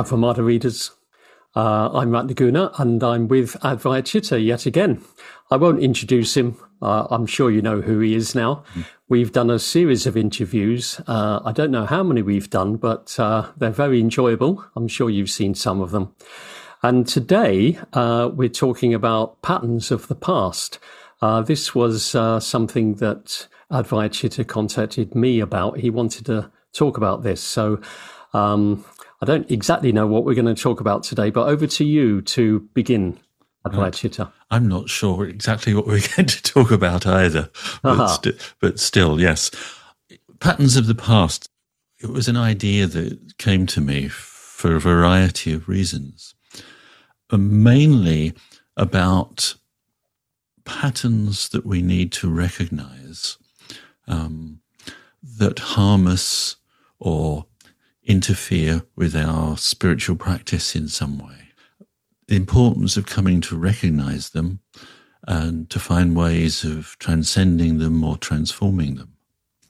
Advaita readers. Uh, I'm Matt Naguna and I'm with Advait Chitta yet again. I won't introduce him. Uh, I'm sure you know who he is now. Mm. We've done a series of interviews. Uh, I don't know how many we've done, but uh, they're very enjoyable. I'm sure you've seen some of them. And today uh, we're talking about patterns of the past. Uh, this was uh, something that Advait Chitta contacted me about. He wanted to talk about this. So um, I don't exactly know what we're going to talk about today, but over to you to begin. Advait Chitta. I'm not sure exactly what we're going to talk about either, but, st- but still, yes. Patterns of the past. It was an idea that came to me for a variety of reasons, mainly about patterns that we need to recognize um, that harm us or interfere with our spiritual practice in some way. The importance of coming to recognize them and to find ways of transcending them or transforming them.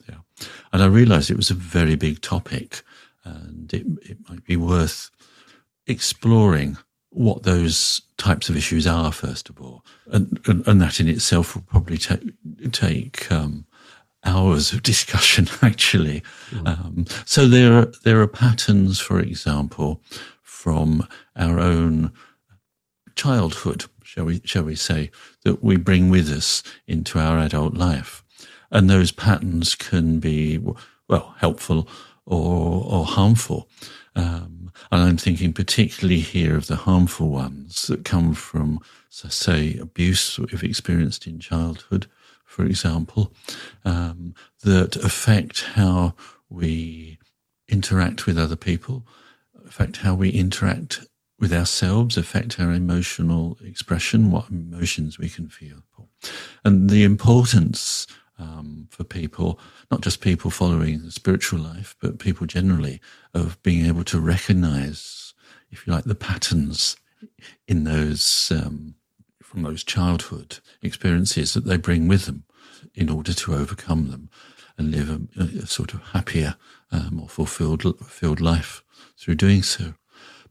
Yeah. And I realized it was a very big topic and it, it might be worth exploring what those types of issues are, first of all. And, and, and that in itself will probably take, take um, hours of discussion actually. Mm. Um, so there are, there are patterns, for example, from our own childhood, shall we, shall we say, that we bring with us into our adult life. And those patterns can be, well, helpful or, or harmful. Um, and I'm thinking particularly here of the harmful ones that come from, say, abuse that we've experienced in childhood, for example, um, that affect how we interact with other people, affect how we interact with ourselves, affect our emotional expression, what emotions we can feel. And the importance um, for people, not just people following the spiritual life, but people generally, of being able to recognize, if you like, the patterns in those um, from those childhood experiences that they bring with them in order to overcome them and live a, a sort of happier, uh, more fulfilled, fulfilled life through doing so.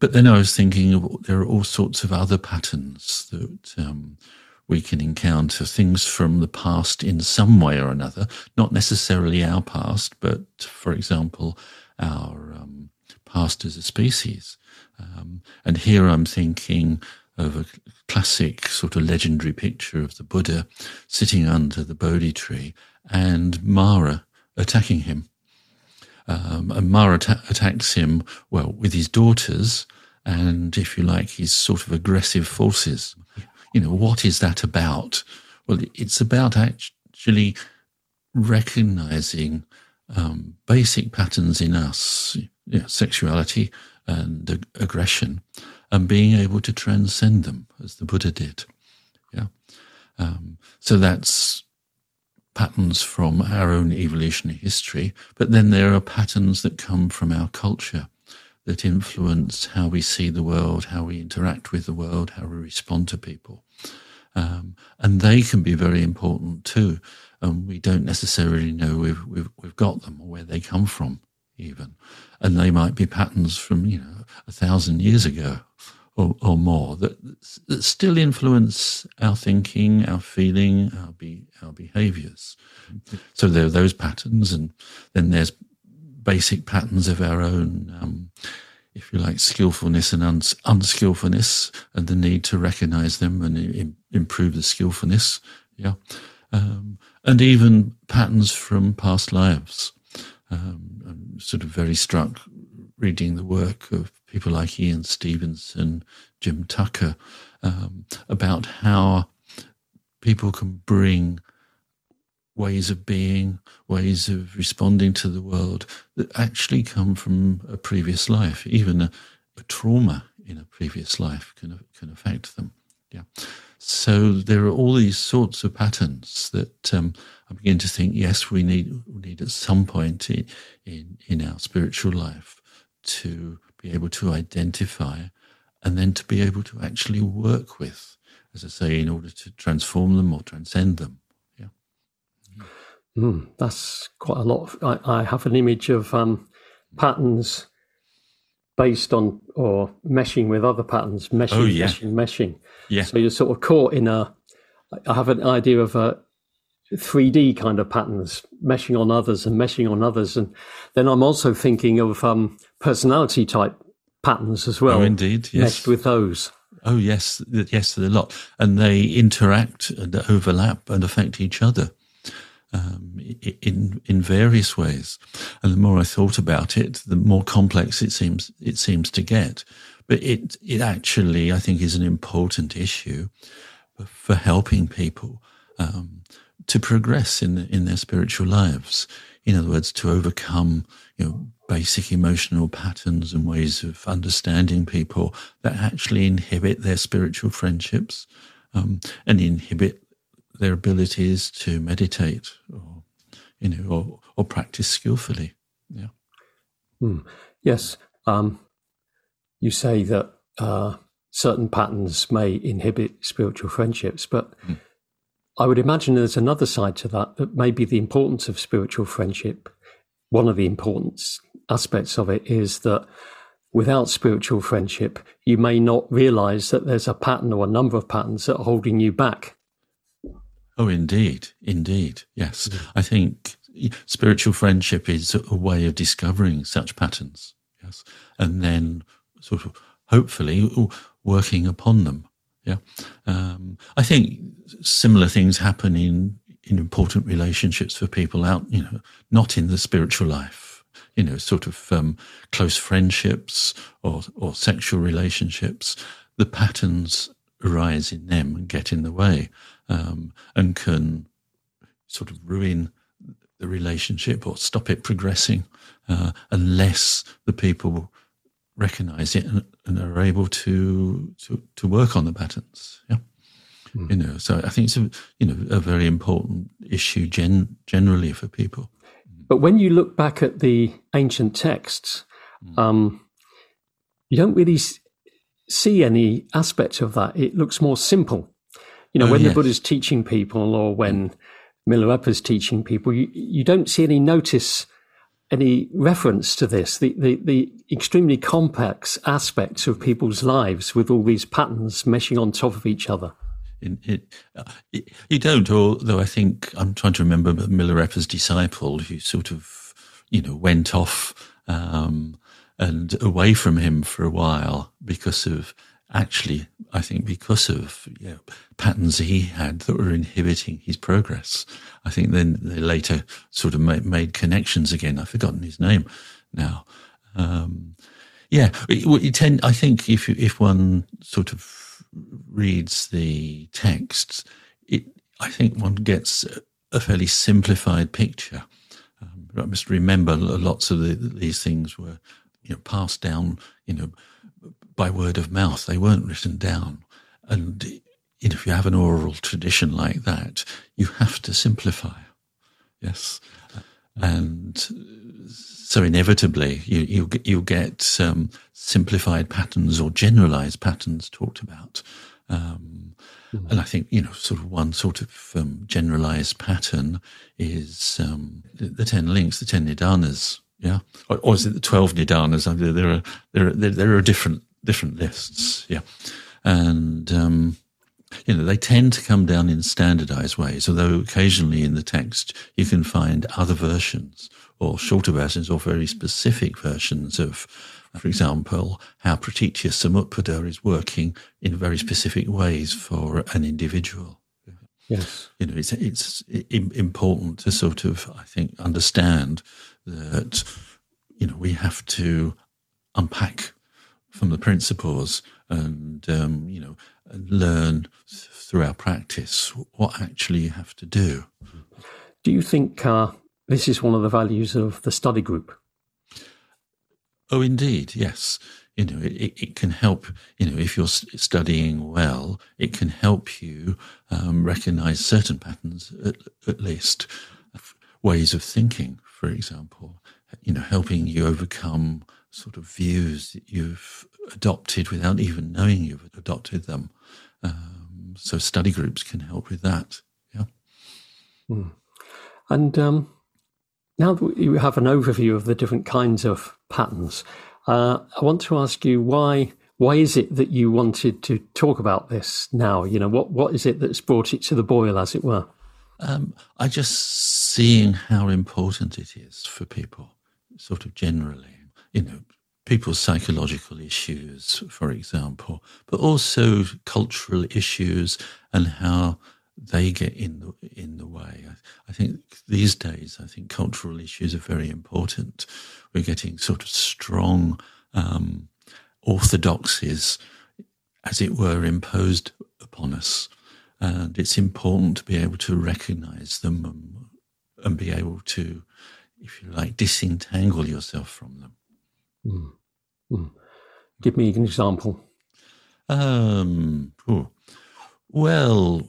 But then I was thinking of, there are all sorts of other patterns that um, we can encounter, things from the past in some way or another, not necessarily our past, but for example, our um, past as a species. Um, and here I'm thinking of a classic sort of legendary picture of the Buddha sitting under the Bodhi tree and Mara attacking him. Um, and Mara ta- attacks him, well, with his daughters and, if you like, his sort of aggressive forces. You know, what is that about? Well, it's about actually recognizing um, basic patterns in us, you know, sexuality and ag- aggression, and being able to transcend them as the Buddha did. Yeah. Um, so that's patterns from our own evolutionary history, but then there are patterns that come from our culture that influence how we see the world, how we interact with the world, how we respond to people. Um, and they can be very important too. And we don't necessarily know we've, we've, we've got them or where they come from even. And they might be patterns from, you know, a thousand years ago or, or more that, that still influence our thinking, our feeling, our, be, our behaviors. So there are those patterns, and then there's basic patterns of our own, um, if you like, skillfulness and uns- unskillfulness, and the need to recognize them and Im- improve the skillfulness. Yeah. Um, and even patterns from past lives. Um, I'm sort of very struck reading the work of people like Ian Stevenson, Jim Tucker, um, about how people can bring ways of being, ways of responding to the world that actually come from a previous life. Even a, a trauma in a previous life can can affect them. Yeah. So there are all these sorts of patterns that um, I begin to think. Yes, we need we need at some point in in, in our spiritual life to be able to identify and then to be able to actually work with, as I say, in order to transform them or transcend them. Yeah. Mm, that's quite a lot. Of, I, I, have an image of um, patterns based on or meshing with other patterns, meshing, oh, yeah. meshing, meshing. Yeah. So you're sort of caught in a. I have an idea of a 3D kind of patterns, meshing on others and meshing on others, and then I'm also thinking of um, personality type patterns as well. Oh, indeed, yes. Meshed with those. Oh, yes, yes, a lot, and they interact and overlap and affect each other um, in in various ways. And the more I thought about it, the more complex it seems it seems to get. But it it actually, I think, is an important issue for helping people um, to progress in in their spiritual lives. In other words, to overcome you know basic emotional patterns and ways of understanding people that actually inhibit their spiritual friendships um, and inhibit their abilities to meditate or you know or, or practice skillfully yeah mm. yes um, you say that uh, certain patterns may inhibit spiritual friendships but mm. i would imagine there's another side to that that maybe the importance of spiritual friendship one of the important aspects of it is that without spiritual friendship, you may not realize that there's a pattern or a number of patterns that are holding you back. Oh, indeed. Indeed. Yes. Mm. I think spiritual friendship is a way of discovering such patterns. Yes. And then sort of hopefully working upon them. Yeah. Um, I think similar things happen in, in important relationships for people out, you know, not in the spiritual life, you know, sort of um, close friendships or, or sexual relationships. The patterns arise in them and get in the way um, and can sort of ruin the relationship or stop it progressing uh, unless the people recognize it and, and, are able to, to to work on the patterns. Yeah. Mm. You know, so I think it's a you know a very important issue gen, generally for people. But when you look back at the ancient texts, mm. um, you don't really see any aspect of that. It looks more simple. You know, oh, when yes. the Buddha's teaching people or when Milarepa's teaching people, you, you don't see any notice, any reference to this, the, the, the extremely complex aspects of people's lives with all these patterns meshing on top of each other. In, it, uh, it, you don't, although I think I'm trying to remember Milarepa's disciple who sort of, you know, went off um, and away from him for a while because of actually, I think because of you know, patterns he had that were inhibiting his progress. I think then they later sort of made, made connections again. I've forgotten his name now. Um, yeah, it, tend, I think if if one sort of reads the texts, it I think one gets a fairly simplified picture. Um, I must remember lots of the, these things were you know passed down you know by word of mouth. They weren't written down. And you know, if you have an oral tradition like that, you have to simplify. Yes. And so inevitably you, you, you get um, simplified patterns or generalized patterns talked about. Um, mm-hmm. And I think, you know, sort of one sort of um, generalized pattern is um, the, the, 10 links, the 10 nidanas. Yeah. Or, or, is it the 12 nidanas? I mean, there are, there are, there, there are different different lists. Yeah. And, um, you know, they tend to come down in standardized ways, although occasionally in the text you can find other versions or shorter versions or very specific versions of, for example, how Pratitya Samutpada is working in very specific ways for an individual. Yes. You know, it's, it's important to sort of, I think, understand that, you know, we have to unpack from the principles and um, you know learn through our practice what actually you have to do. Do you think uh, this is one of the values of the study group? Oh, indeed, yes. You know, it, it can help. You know, if you're studying well, it can help you um, recognize certain patterns, at, at least ways of thinking. For example, you know, helping you overcome sort of views that you've adopted without even knowing you've adopted them. Um, so study groups can help with that. Yeah. Mm. And um, now that you have an overview of the different kinds of patterns, Uh, I want to ask you why why is it that you wanted to talk about this now? You know, what what is it that's brought it to the boil, as it were? Um, I just seeing how important it is for people, sort of generally. You know, people's psychological issues, for example, but also cultural issues and how they get in the in the way. I, I, think these days, I think cultural issues are very important. We're getting sort of strong um, orthodoxies, as it were, imposed upon us, and it's important to be able to recognise them and, and, be able to, if you like, disentangle yourself from them. Mm. Mm. Give me an example. Um, well,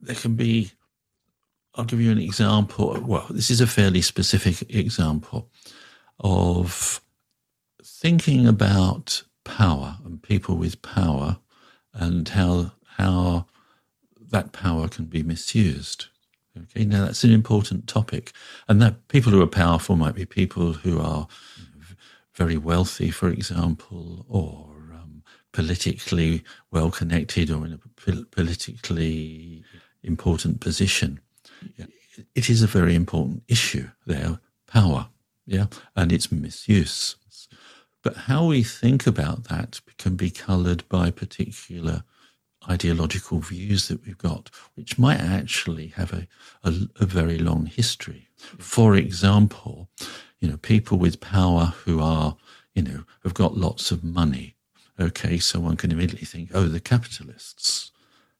there can be, I'll give you an example. Well, this is a fairly specific example of thinking about power and people with power and how, how that power can be misused. Okay, now that's an important topic, and that people who are powerful might be people who are very wealthy, for example, or um, politically well connected, or in a politically important position. Yeah. It is a very important issue there, power, yeah, and its misuse. But how we think about that can be coloured by particular ideological views that we've got, which might actually have a, a, a, very long history. For example, you know, people with power who are, you know, have got lots of money. Okay, so one can immediately think, oh, the capitalists.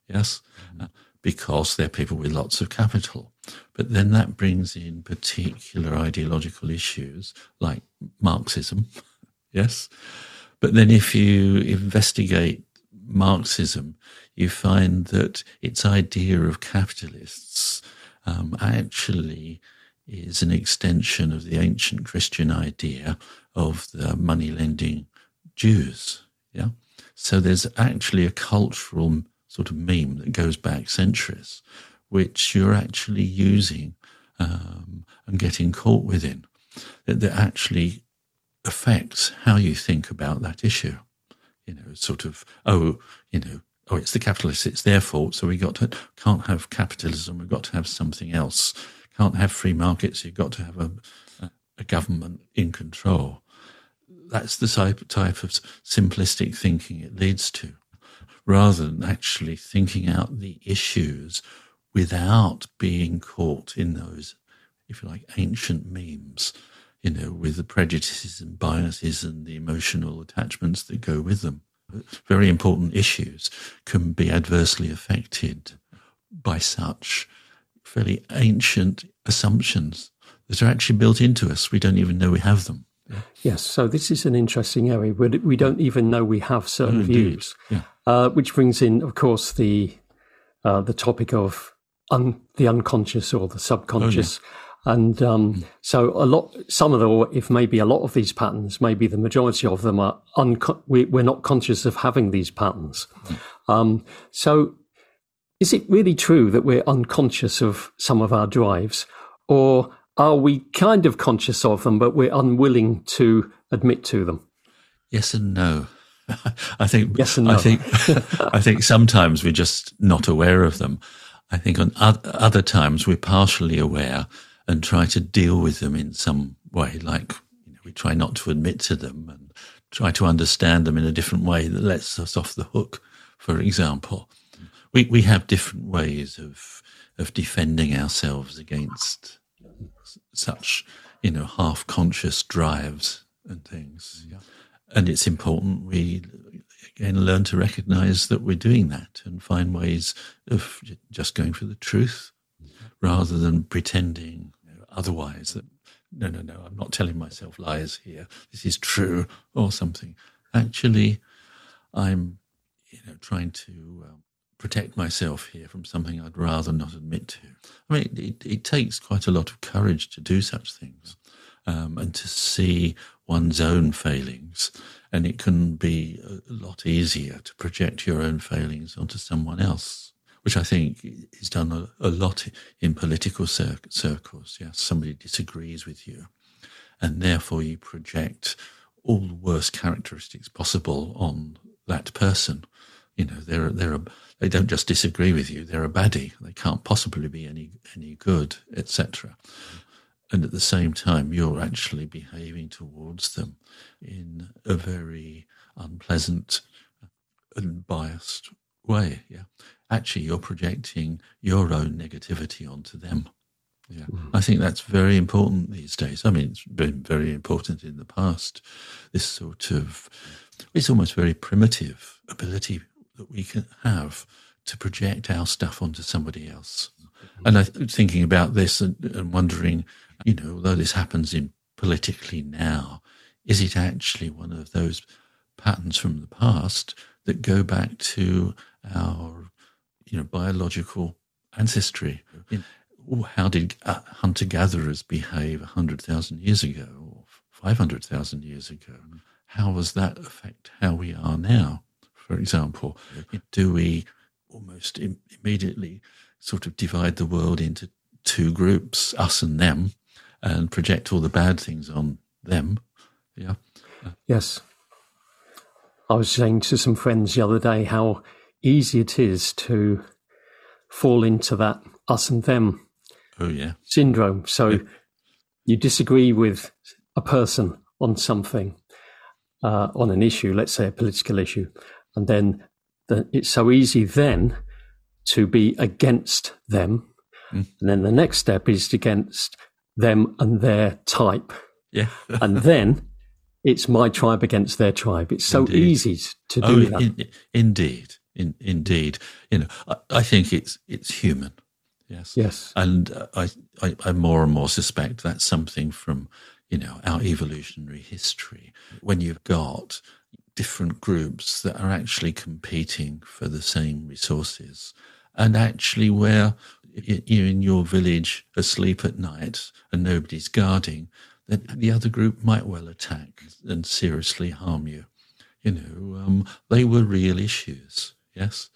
Yes. Mm-hmm. Uh, because they're people with lots of capital. But then that brings in particular ideological issues like Marxism, yes. But then if you investigate Marxism, you find that its idea of capitalists um, actually is an extension of the ancient Christian idea of the money lending Jews. Yeah. So there's actually a cultural sort of meme that goes back centuries, which you're actually using um, and getting caught within, that, that actually affects how you think about that issue. You know, sort of, oh, you know, oh, it's the capitalists, it's their fault, so we got to can't have capitalism, we've got to have something else. Can't have free markets, you've got to have a, a, government in control. That's the type, type of simplistic thinking it leads to rather than actually thinking out the issues without being caught in those, if you like, ancient memes, you know, with the prejudices and biases and the emotional attachments that go with them. Very important issues can be adversely affected by such fairly ancient assumptions that are actually built into us. We don't even know we have them. Yes, so this is an interesting area where we don't even know we have certain oh, views. Yeah. Uh, which brings in, of course, the uh, the topic of un- the unconscious or the subconscious. Oh, yeah. And um, mm. so, a lot, some of the, or if maybe a lot of these patterns, maybe the majority of them are unco- we, are not conscious of having these patterns. Mm. Um, so, is it really true that we're unconscious of some of our drives, or are we kind of conscious of them, but we're unwilling to admit to them? Yes and no. I think yes and no. I think I think sometimes we're just not aware of them. I think on other times we're partially aware and try to deal with them in some way, like you know, we try not to admit to them and try to understand them in a different way that lets us off the hook. For example, we we have different ways of of defending ourselves against such you know half conscious drives and things. Yeah. And it's important we again learn to recognize that we're doing that and find ways of just going for the truth rather than pretending you know, otherwise that no no no i'm not telling myself lies here. This is true or something. Actually i'm you know trying to um, protect myself here from something i'd rather not admit to i mean it, it takes quite a lot of courage to do such things um, and to see one's own failings. And it can be a lot easier to project your own failings onto someone else, which I think is done a, a lot in political cir- circles. Yeah, somebody disagrees with you, and therefore you project all the worst characteristics possible on that person. You know, they're they're a, they don't just disagree with you; they're a baddie. They can't possibly be any any good, etc. And at the same time, you're actually behaving towards them in a very unpleasant and biased way. Yeah, actually, you're projecting your own negativity onto them. Yeah, mm. I think that's very important these days. I mean, it's been very important in the past. This sort of, it's almost very primitive ability that we can have to project our stuff onto somebody else. Mm-hmm. And I thinking about this and, and wondering, you know, although this happens in politically now, is it actually one of those patterns from the past that go back to our, you know, biological ancestry? how did uh, hunter gatherers behave 100,000 years ago or 500,000 years ago? How does that affect how we are now? For example, do we almost Im- immediately sort of divide the world into two groups, us and them, and project all the bad things on them? Yeah. Yes. I was saying to some friends the other day how easy it is to fall into that us and them Oh yeah. Syndrome. So yeah. you disagree with a person on something, uh, on an issue, let's say a political issue, and then the, it's so easy then to be against them, mm. and then the next step is against them and their type. Yeah. and then it's my tribe against their tribe. It's so indeed. easy to do oh, that. In, indeed. In, indeed. You know, I, I think it's it's human. Yes. Yes. And I, I, I more and more suspect that's something from, you know, our evolutionary history. When you've got different groups that are actually competing for the same resources and actually where you're in your village asleep at night and nobody's guarding, then the other group might well attack and seriously harm you. You know, um, they were real issues. Yes.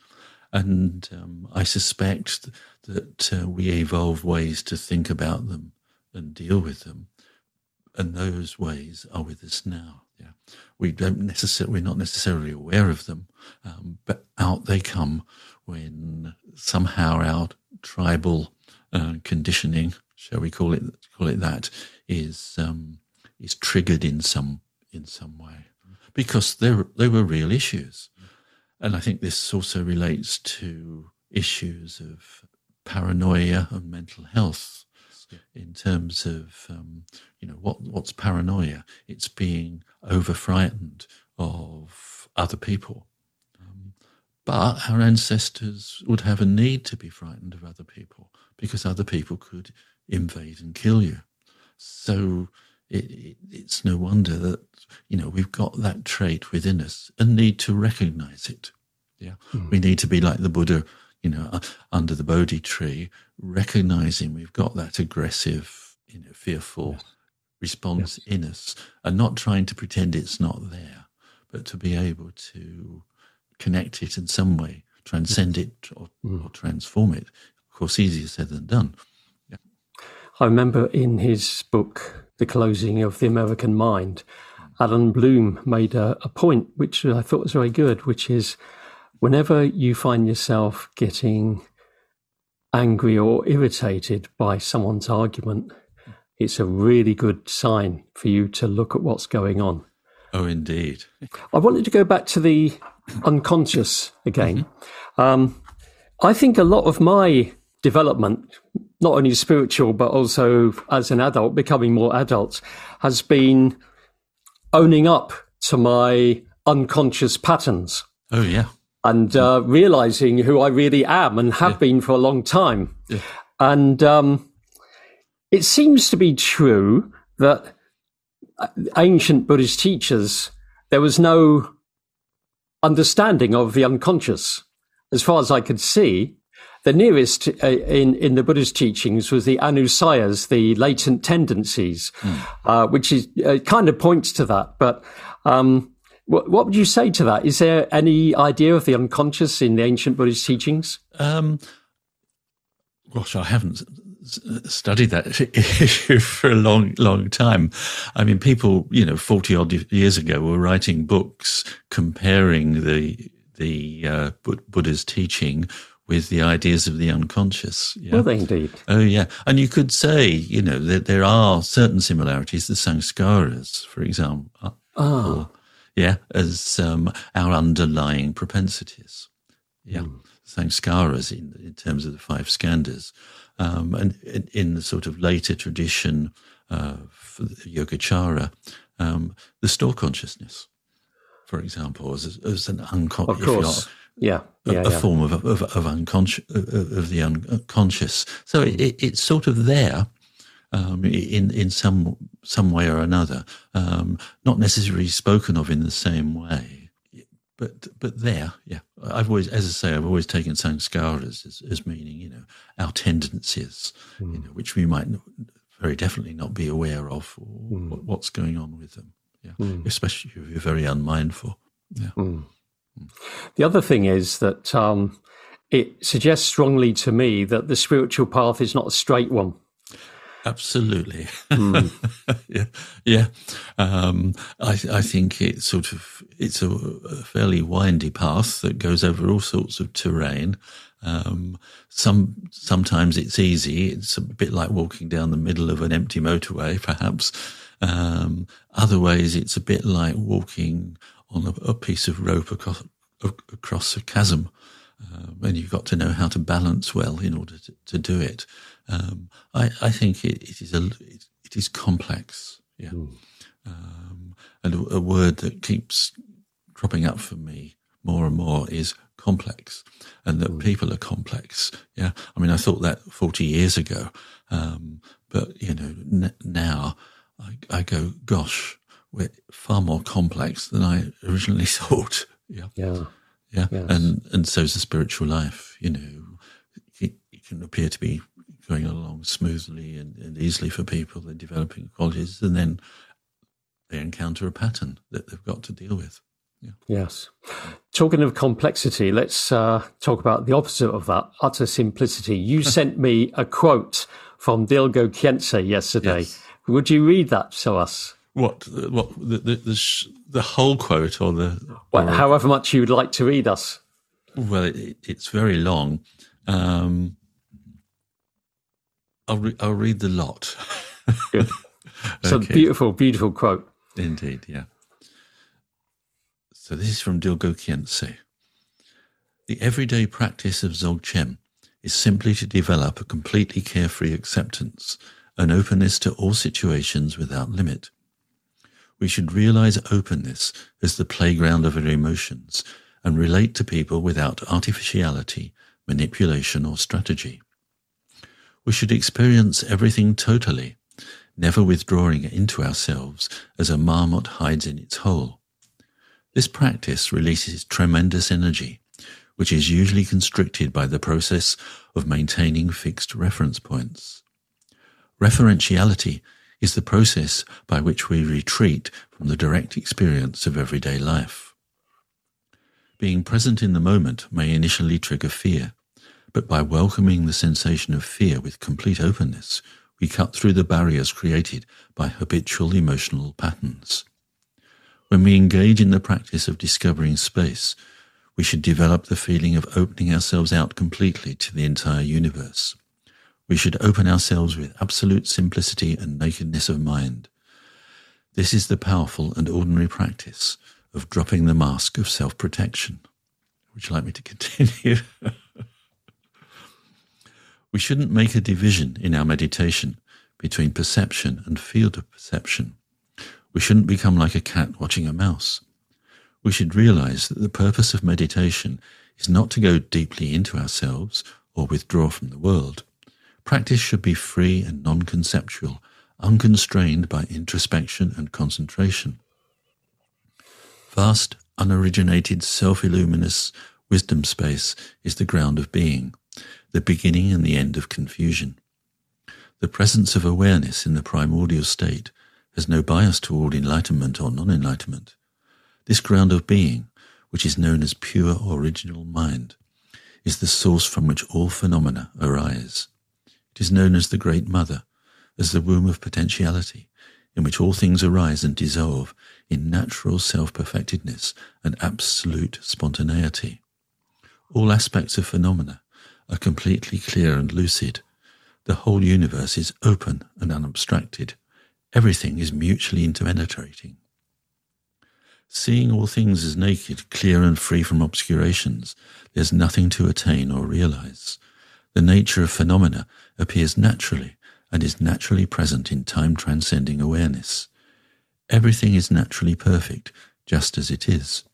And um, I suspect that uh, we evolve ways to think about them and deal with them. And those ways are with us now. Yeah. We don't necessarily, we're not necessarily aware of them, um, but out they come when somehow our tribal uh, conditioning, shall we call it, call it that, is, um, is triggered in some, in some way because they they were real issues. And I think this also relates to issues of paranoia and mental health in terms of um, you know what what's paranoia? It's being over frightened of other people. Um, but our ancestors would have a need to be frightened of other people because other people could invade and kill you. So it, it, it's no wonder that you know we've got that trait within us and need to recognize it. Yeah. Mm. we need to be like the buddha you know, under the Bodhi tree, recognizing we've got that aggressive, you know, fearful yes. response yes. in us and not trying to pretend it's not there, but to be able to connect it in some way, transcend it or, mm. or transform it. Of course, easier said than done. Yeah. I remember in his book, The Closing of the American Mind, Allan Bloom made a, a point which I thought was very good, which is whenever you find yourself getting angry or irritated by someone's argument, it's a really good sign for you to look at what's going on. Oh, indeed. I wanted to go back to the unconscious again. Mm-hmm. Um, I think a lot of my development, not only spiritual, but also as an adult, becoming more adult, has been owning up to my unconscious patterns. Oh, yeah and uh, realizing who I really am and have yeah. been for a long time. Yeah. And um, it seems to be true that uh, ancient Buddhist teachers, there was no understanding of the unconscious. As far as I could see, the nearest uh, in, in the Buddhist teachings was the anusayas, the latent tendencies, mm. uh, which is uh, kind of points to that. But um, what, what, would you say to that? Is there any idea of the unconscious in the ancient Buddhist teachings? Um, gosh, I haven't studied that issue for a long, long time. I mean, people, you know, 40 odd years ago were writing books comparing the, the uh, Buddha's teaching with the ideas of the unconscious. Yeah? Well, they indeed. Oh, yeah. And you could say, you know, that there are certain similarities. The sanskaras, for example. Ah. Yeah, as um, our underlying propensities. Yeah. Mm. Sanskaras in, in terms of the five skandhas. Um, and in, in, the sort of later tradition of Yogacara, um, the store consciousness, for example, as, as an unconscious. Of course. Yeah, yeah, a, a form of, of, of unconscious of the unconscious. So it, it, it's sort of there um, in in some some way or another, um, not necessarily spoken of in the same way, but but there, yeah. I've always, as I say, I've always taken sanskaras as, as meaning you know our tendencies, mm. you know, which we might very definitely not be aware of or mm. what's going on with them. Yeah, mm. especially if you're very unmindful. Yeah. Hmm. The other thing is that um, it suggests strongly to me that the spiritual path is not a straight one. Absolutely. Mm. yeah. Yeah. Um, I, I, think it's sort of, it's a, a, fairly windy path that goes over all sorts of terrain. Um, some, sometimes it's easy. It's a bit like walking down the middle of an empty motorway, perhaps. Um, other ways, it's a bit like walking on a, a piece of rope across, across a chasm. Um, and you've got to know how to balance well in order to, to do it. Um, I, I, think it, it is a it, it is complex, yeah, mm. um, and a, a, word that keeps cropping up for me more and more is complex, and that mm. people are complex. Yeah, I mean, I thought that forty years ago, um, but you know, n- now I, I go, gosh, we're far more complex than I originally thought. Yeah. Yeah. Yeah. Yes. And and is the spiritual life, you know. It, it, can appear to be going along smoothly and, and easily for people. They're developing qualities and then they encounter a pattern that they've got to deal with. Yeah. Yes. Talking of complexity, let's uh, talk about the opposite of that utter simplicity. You sent me a quote from Dilgo Khyentse yesterday. Yes. Would you read that to us? What? What? The the, the, sh- the whole quote or the? Well, or, however much you would like to read us. Well, it, it's very long. Um, I'll re- I'll read the lot. Good. So okay. beautiful, beautiful quote. Indeed, yeah. So this is from Dilgo Khyentse. The everyday practice of Dzogchen is simply to develop a completely carefree acceptance, an openness to all situations without limit we should realize openness as the playground of our emotions and relate to people without artificiality, manipulation, or strategy. We should experience everything totally, never withdrawing into ourselves as a marmot hides in its hole. This practice releases tremendous energy, which is usually constricted by the process of maintaining fixed reference points. Referentiality is the process by which we retreat from the direct experience of everyday life. Being present in the moment may initially trigger fear, but by welcoming the sensation of fear with complete openness, we cut through the barriers created by habitual emotional patterns. When we engage in the practice of discovering space, we should develop the feeling of opening ourselves out completely to the entire universe. We should open ourselves with absolute simplicity and nakedness of mind. This is the powerful and ordinary practice of dropping the mask of self protection. Would you like me to continue? we shouldn't make a division in our meditation between perception and field of perception. We shouldn't become like a cat watching a mouse. We should realize that the purpose of meditation is not to go deeply into ourselves or withdraw from the world. Practice should be free and non conceptual, unconstrained by introspection and concentration. Vast, unoriginated, self illuminous wisdom space is the ground of being, the beginning and the end of confusion. The presence of awareness in the primordial state has no bias toward enlightenment or non enlightenment. This ground of being, which is known as pure original mind, is the source from which all phenomena arise. It is known as the Great Mother, as the womb of potentiality, in which all things arise and dissolve in natural self-perfectedness and absolute spontaneity. All aspects of phenomena are completely clear and lucid. The whole universe is open and unobstructed. Everything is mutually interpenetrating. Seeing all things as naked, clear and free from obscurations, there's nothing to attain or realize. The nature of phenomena appears naturally and is naturally present in time transcending awareness. Everything is naturally perfect, just as it is.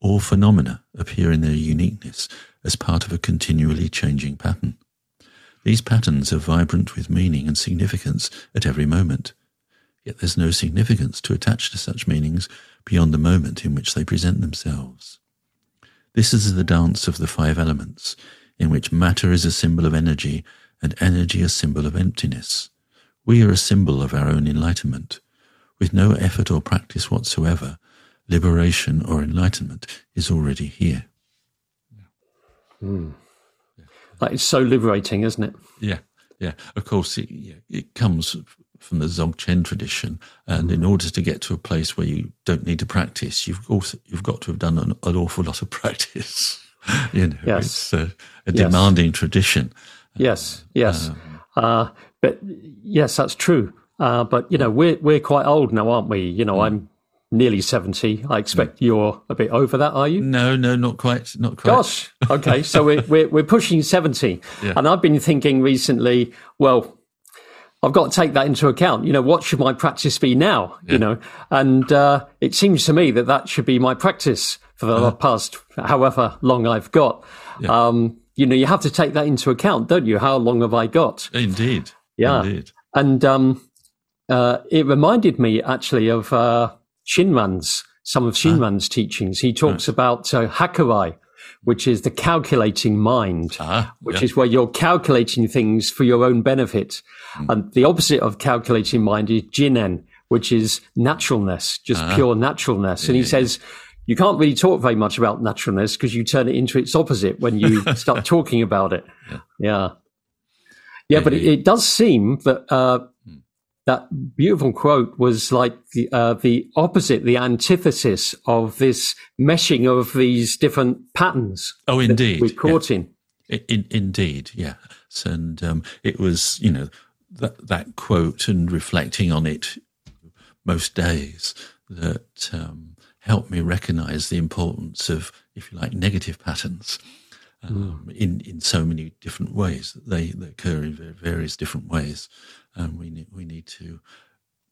All phenomena appear in their uniqueness as part of a continually changing pattern. These patterns are vibrant with meaning and significance at every moment. Yet there's no significance to attach to such meanings beyond the moment in which they present themselves. This is the dance of the five elements, in which matter is a symbol of energy and energy a symbol of emptiness. We are a symbol of our own enlightenment. With no effort or practice whatsoever, liberation or enlightenment is already here. Mm. That is so liberating, isn't it? Yeah, yeah. Of course, it, it comes from the Dzogchen tradition, and in order to get to a place where you don't need to practice, you've also you've got to have done an, an awful lot of practice. you know, yes. it's a, a demanding yes. tradition. Yes, yes. Um, uh, but yes, that's true. Uh, but you know, we're we're quite old now, aren't we? You know, mm. I'm nearly 70. I expect mm. you're a bit over that, are you? No, no, not quite. Not quite. Gosh. Okay. so we're, we're, we're, pushing 70. Yeah. And I've been thinking recently, well, I've got to take that into account. You know, what should my practice be now? Yeah. You know, and uh, it seems to me that that should be my practice for the uh-huh. past however long I've got. Yeah. Um, you know, you have to take that into account, don't you? How long have I got? Indeed. Yeah. Indeed. And um, uh, it reminded me actually of uh, Shinran's, some of Shinran's ah. teachings. He talks right. about uh, Hakarai, which is the calculating mind, ah, which yeah. is where you're calculating things for your own benefit. Mm. And the opposite of calculating mind is Jinen, which is naturalness, just ah. pure naturalness. And he says, you can't really talk very much about naturalness because you turn it into its opposite when you start talking about it. Yeah. Yeah. yeah but it, it, does seem that, uh, hmm that beautiful quote was like the, uh, the opposite, the antithesis of this meshing of these different patterns. Oh, indeed. We're caught yeah. in. in. Indeed, yes. And um, it was, you know, that, that quote and reflecting on it most days that um, helped me recognize the importance of, if you like, negative patterns. Um, mm. in in so many different ways. They, they occur in various different ways and we need, we need to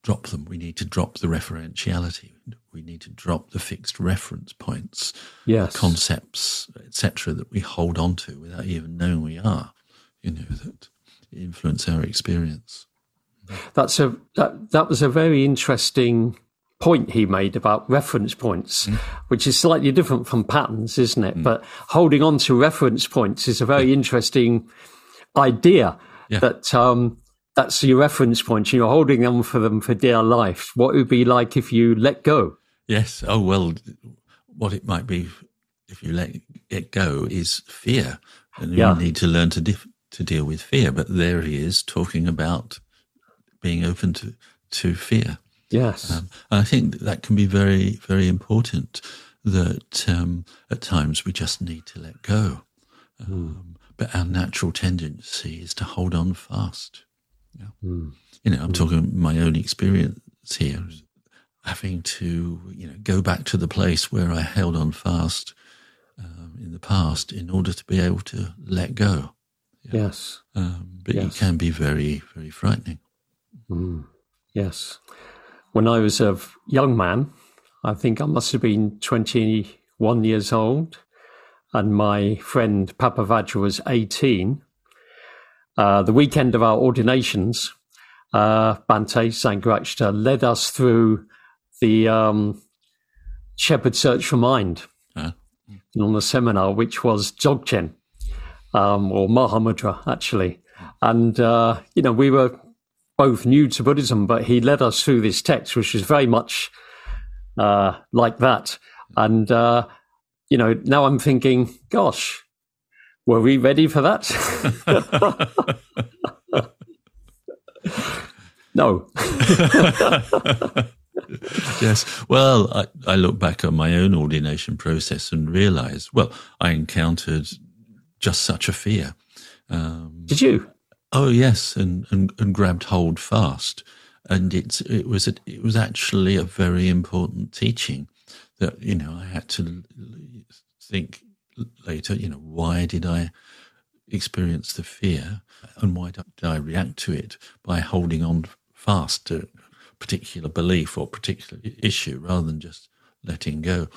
drop them. We need to drop the referentiality. We need to drop the fixed reference points, yes. concepts, etc., that we hold on to without even knowing we are. You know that influence our experience. That's a that that was a very interesting point he made about reference points, mm. which is slightly different from patterns, isn't it? Mm. But holding on to reference points is a very yeah. interesting idea yeah. that um, that's your reference point. You're holding on for them for dear life. What it would be like if you let go? Yes. Oh well, what it might be if you let it go is fear, and yeah. you need to learn to dif- to deal with fear. But there he is talking about being open to to fear. Yes, um, I think that, can be very very important. That um, at times we just need to let go. Hmm. Um, mm. But our natural tendency is to hold on fast. Yeah. Mm. You know, I'm mm. talking my own experience here, having to, you know, go back to the place where I held on fast um, in the past in order to be able to let go. Yeah. Yes. Um, but yes. it can be very, very frightening. Mm. Yes. When I was a young man, I think I must have been 21 years old, and my friend Padmavajra was 18 uh, the weekend of our ordinations, uh, Bhante Sangharakshita led us through the um, Shepherd Search for Mind uh. on the seminar, which was Dzogchen, um, or Mahamudra, actually. And, uh, you know, we were both new to Buddhism, but he led us through this text, which is very much uh, like that. And, uh, you know, now I'm thinking, gosh, were we ready for that? No. yes. Well, I, I look back at my own ordination process and realize, well, I encountered just such a fear. Um, Did you? Oh yes, and, and, and grabbed hold fast. And it's it was a, it was actually a very important teaching that you know I had to think later. You know, why did I experience the fear, and why did I react to it by holding on fast to a particular belief or particular issue rather than just letting go?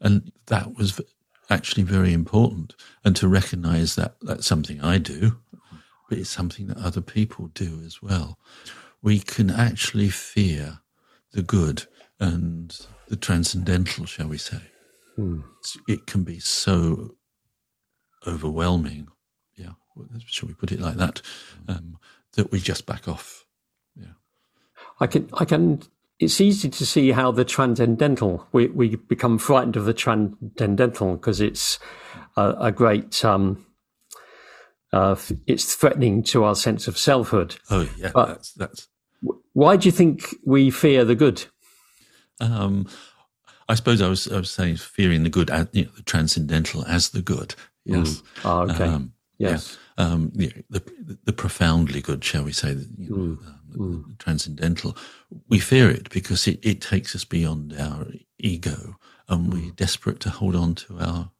And that was actually very important. And to recognize that that's something I do, but it's something that other people do as well. We can actually fear the good and the transcendental, shall we say. Hmm. It can be so overwhelming. Yeah, shall we put it like that? Um, that we just back off. Yeah, I can, I can it's easy to see how the transcendental we, we become frightened of the transcendental because it's a, a great um, uh, it's threatening to our sense of selfhood. Oh yeah, but that's, that's. Why do you think we fear the good? Um, I suppose I was I was saying fearing the good, you know, the transcendental as the good. Yes. Mm. Oh, okay. Um, yes. Yeah. Um, the, the, the profoundly good, shall we say? You know, mm mm. transcendental, we fear it because it, it takes us beyond our ego and we're mm. desperate to hold on to our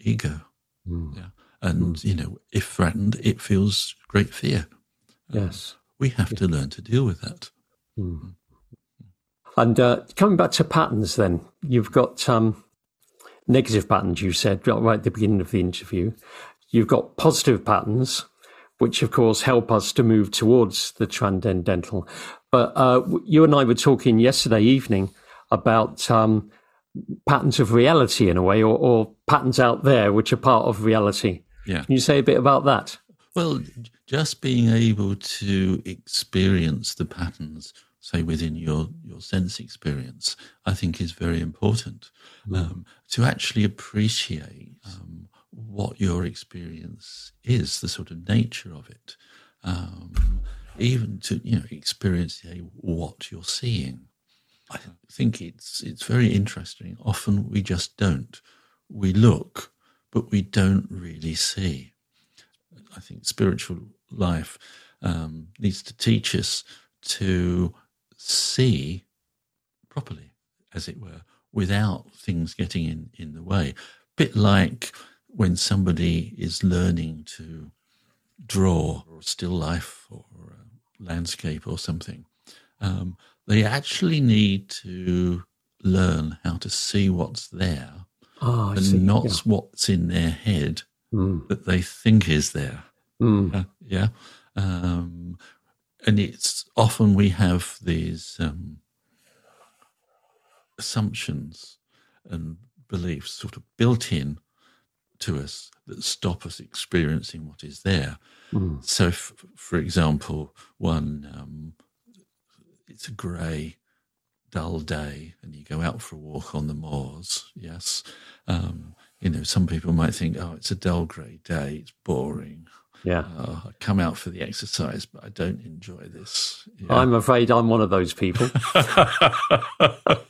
ego. Mm. Yeah. And, you know, if threatened, it feels great fear. Yes. Uh, we have to learn to deal with that. Mm. And uh, coming back to patterns, then, you've got um, negative patterns, you said right at the beginning of the interview. You've got positive patterns, which of course help us to move towards the transcendental. But uh, you and I were talking yesterday evening about um, patterns of reality in a way, or, or, patterns out there which are part of reality. Yeah. Can you say a bit about that? Well, just being able to experience the patterns, say within your your sense experience, I think is very important. Mm. Um, to actually appreciate um, what your experience is, the sort of nature of it, um, even to you know experience what you're seeing. I think it's it's very interesting. Often we just don't. We look, but we don't really see. I think spiritual life um, needs to teach us to see properly, as it were, without things getting in, in the way. Bit like when somebody is learning to draw or still life or landscape or something, um, they actually need to learn how to see what's there oh, and see. not yeah. what's in their head mm. that they think is there. Mm. Uh, yeah. Um, and it's often we have these um, assumptions and beliefs sort of built in to us that stop us experiencing what is there. Mm. So, f- for example, one, um, it's a grey, dull day, and you go out for a walk on the moors. Yes, um, you know, some people might think, "Oh, it's a dull grey day; it's boring." Yeah, uh, I come out for the exercise, but I don't enjoy this. Yeah. I'm afraid I'm one of those people.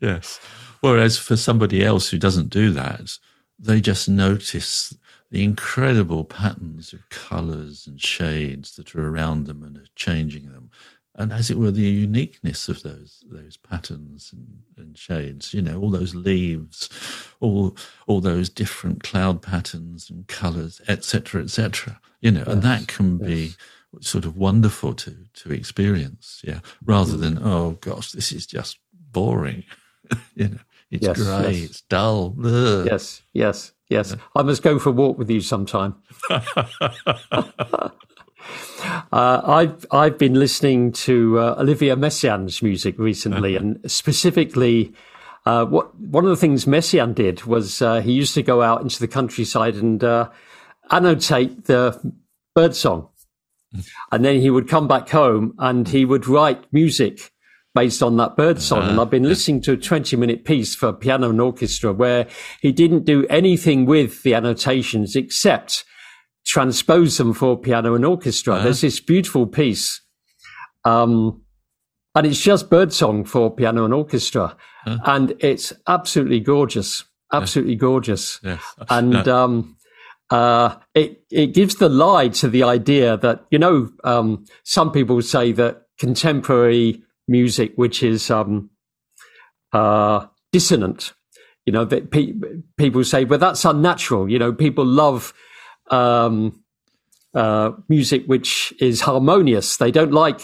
yes. Whereas for somebody else who doesn't do that, they just notice the incredible patterns of colors and shades that are around them and are changing them. And as it were, the uniqueness of those those patterns and, and shades, you know, all those leaves, all all those different cloud patterns and colours, etc., etc. You know, yes, and that can yes. be sort of wonderful to to experience, yeah, rather mm. than oh gosh, this is just boring, you know. It's yes, grey. It's dull. Ugh. Yes, yes, yes. I must go for a walk with you sometime. uh, I've I've been listening to uh, Olivier Messiaen's music recently, uh-huh. and specifically, uh, what one of the things Messiaen did was uh, he used to go out into the countryside and uh, annotate the bird song, mm. and then he would come back home and he would write music based on that bird song. Uh, and I've been listening to a 20 minute piece for piano and orchestra where he didn't do anything with the annotations except transpose them for piano and orchestra. Uh, There's this beautiful piece. Um, and it's just birdsong for piano and orchestra, huh? and it's absolutely gorgeous, absolutely yeah. gorgeous. Yes. And no. um, uh, it it gives the lie to the idea that you know um, some people say that contemporary music, which is um, uh, dissonant, you know, that pe- people say, well, that's unnatural. You know, people love um, uh, music which is harmonious. They don't like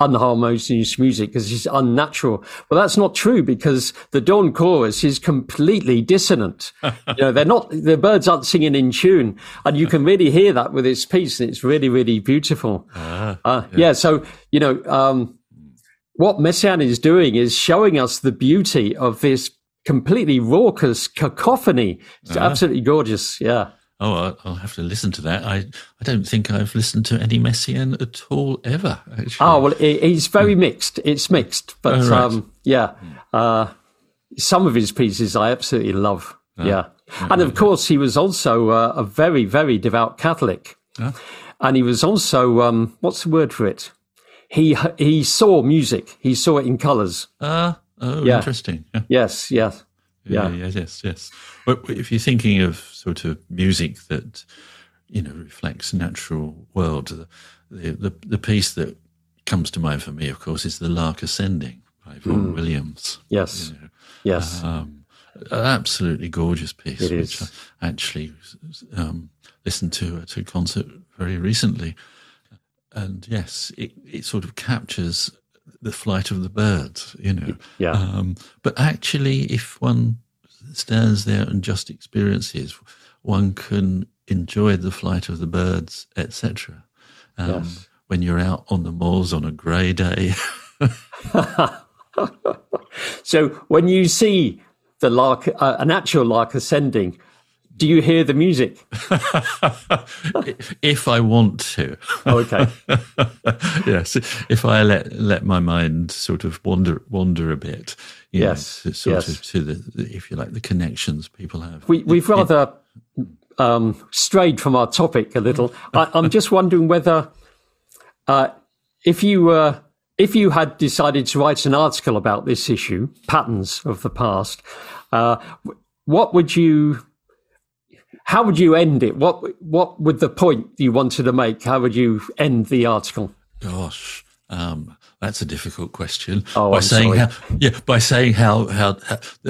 unharmonious music because it's unnatural. Well, that's not true because the dawn chorus is completely dissonant. you know, they're not, the birds aren't singing in tune and you can really hear that with this piece. And it's really, really beautiful. Uh, uh, yeah. yeah. So, you know, um, what Messiaen is doing is showing us the beauty of this completely raucous cacophony. It's uh absolutely gorgeous. Yeah. Oh, I'll have to listen to that. I, I don't think I've listened to any Messiaen at all ever. Actually. Oh well, it, it's very mixed. It's mixed, but oh, right. um, yeah, uh, some of his pieces I absolutely love. Oh. Yeah, and of course he was also uh, a very very devout Catholic, oh. and he was also um, what's the word for it? He he saw music. He saw it in colours. Ah, oh, yeah. interesting. Yeah. Yes, yes. Yeah. yeah. Yes, yes, yes. Well, if you're thinking of sort of music that, you know, reflects natural world, the, the, the, the piece that comes to mind for me, of course, is The Lark Ascending by Vaughan mm. Williams. Yes. You know. Yes. Um, absolutely gorgeous piece, it which is. I actually um, listened to at a concert very recently. And yes, it, it sort of captures the flight of the birds, you know. Yeah. Um, but actually, if one stands there and just experiences, one can enjoy the flight of the birds, etc. Um, yes. When you're out on the moors on a grey day. so when you see the lark, uh, an actual lark ascending, do you hear the music? if I want to. Oh, okay. yes, if I let let my mind sort of wander wander a bit. yes. Know, sort yes. of to the, if you like, the connections people have. We we've rather um, strayed from our topic a little. I, am just wondering whether, uh, if you uh, if you had decided to write an article about this issue, patterns of the past, uh, what would you how would you end it? What what would the point you wanted to make? How would you end the article? Gosh, um, that's a difficult question. Oh, by I'm saying sorry. how, yeah, by saying how how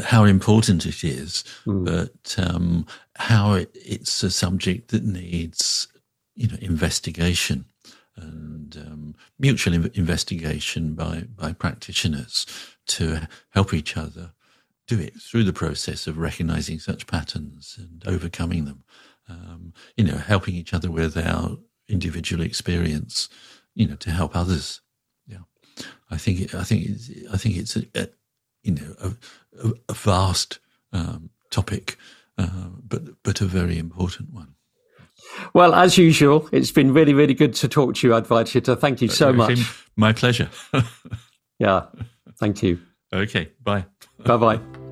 how important it is, mm. but um, how it, it's a subject that needs you know investigation and um, mutual investigation by by practitioners to help each other do it through the process of recognizing such patterns and overcoming them. Um, you know, helping each other with our individual experience, you know, to help others. Yeah, I think I think it's, I think it's a, a you know a, a vast um, topic, uh, but but a very important one. Well, as usual, it's been really, really good to talk to you, Advaita. Thank you so much. My pleasure. yeah, thank you. Okay, bye. Bye bye.